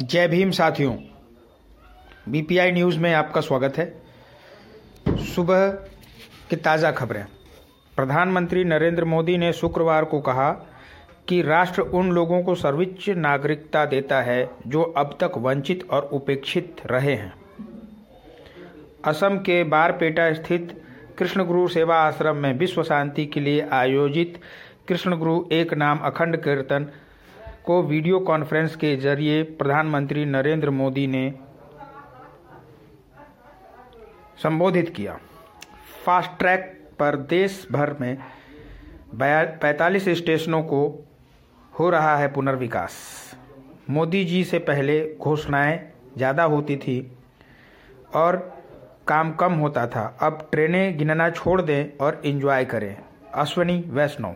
जय भीम साथियों BPI news में आपका स्वागत है। सुबह की ताज़ा खबरें। प्रधानमंत्री नरेंद्र मोदी ने शुक्रवार को कहा कि राष्ट्र उन लोगों को सर्वोच्च नागरिकता देता है जो अब तक वंचित और उपेक्षित रहे हैं। असम के बारपेटा स्थित कृष्णगुरु सेवा आश्रम में विश्व शांति के लिए आयोजित कृष्णगुरु एक नाम अखंड कीर्तन को वीडियो कॉन्फ्रेंस के ज़रिए प्रधानमंत्री नरेंद्र मोदी ने संबोधित किया। फास्ट ट्रैक पर देश भर में पैंतालीस स्टेशनों को हो रहा है पुनर्विकास। मोदी जी से पहले घोषणाएँ ज़्यादा होती थी और काम कम होता था। अब ट्रेनें गिनना छोड़ दें और एंजॉय करें। Ashwini Vaishnaw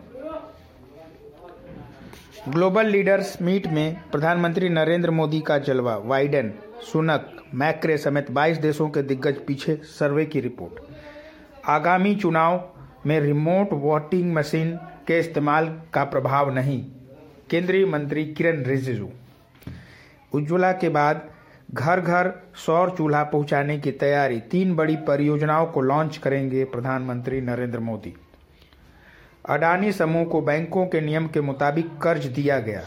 global leaders meet में प्रधानमंत्री नरेंद्र मोदी का जलवा। वाइडन सुनक, मैक्रे समेत 22 देशों के दिग्गज पीछे सर्वे की रिपोर्ट। आगामी चुनाव में रिमोट वोटिंग मशीन के इस्तेमाल का प्रभाव नहीं, केंद्रीय मंत्री किरण रिजिजू। उज्ज्वला के बाद घर घर सौर चूल्हा पहुँचाने की तैयारी। तीन बड़ी परियोजनाओं को लॉन्च करेंगे प्रधानमंत्री नरेंद्र मोदी। अडानी समूह को बैंकों के नियम के मुताबिक कर्ज दिया गया।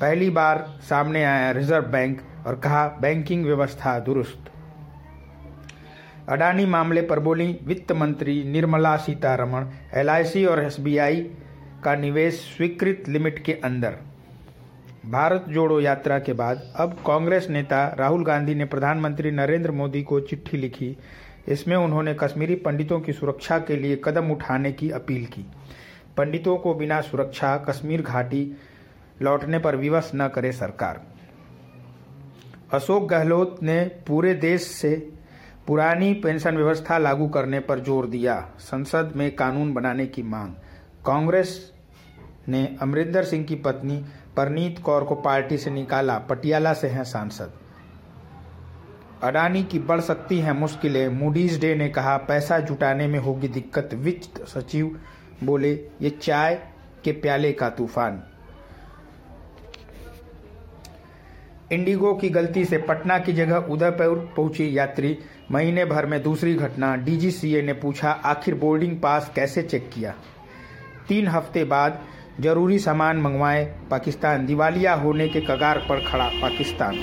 पहली बार सामने आया रिज़र्व बैंक और कहा, बैंकिंग व्यवस्था दुरुस्त. अडानी मामले पर बोली, वित्त मंत्री निर्मला सीतारमण, एलआईसी और एसबीआई का निवेश स्वीकृत लिमिट के अंदर। भारत जोड़ो यात्रा के बाद अब कांग्रेस नेता राहुल गांधी ने प्रधानमंत्री नरेंद्र मोदी को चिट्ठी लिखी। इसमें उन्होंने कश्मीरी पंडितों की सुरक्षा के लिए कदम उठाने की अपील की। पंडितों को बिना सुरक्षा कश्मीर घाटी लौटने पर विवश न करे सरकार। अशोक गहलोत ने पूरे देश से पुरानी पेंशन व्यवस्था लागू करने पर ज़ोर दिया। संसद में कानून बनाने की मांग। कांग्रेस ने अमरिंदर सिंह की पत्नी परनीत कौर को पार्टी से निकाला। पटियाला से हैं सांसद। अडानी की बढ़ सकती हैं मुश्किलें। मूडीज डे ने कहा, पैसा जुटाने में होगी दिक्कत। वित्त सचिव बोले, ये चाय के प्याले का तूफ़ान। इंडिगो की गलती से पटना की जगह उदयपुर पहुँची यात्री। महीने भर में दूसरी घटना। डीजीसीए ने पूछा, आखिर बोर्डिंग पास कैसे चेक किया? तीन हफ़्ते बाद, ज़रूरी सामान मंगवाए, पाकिस्तान। दिवालिया होने के कगार पर खड़ा पाकिस्तान।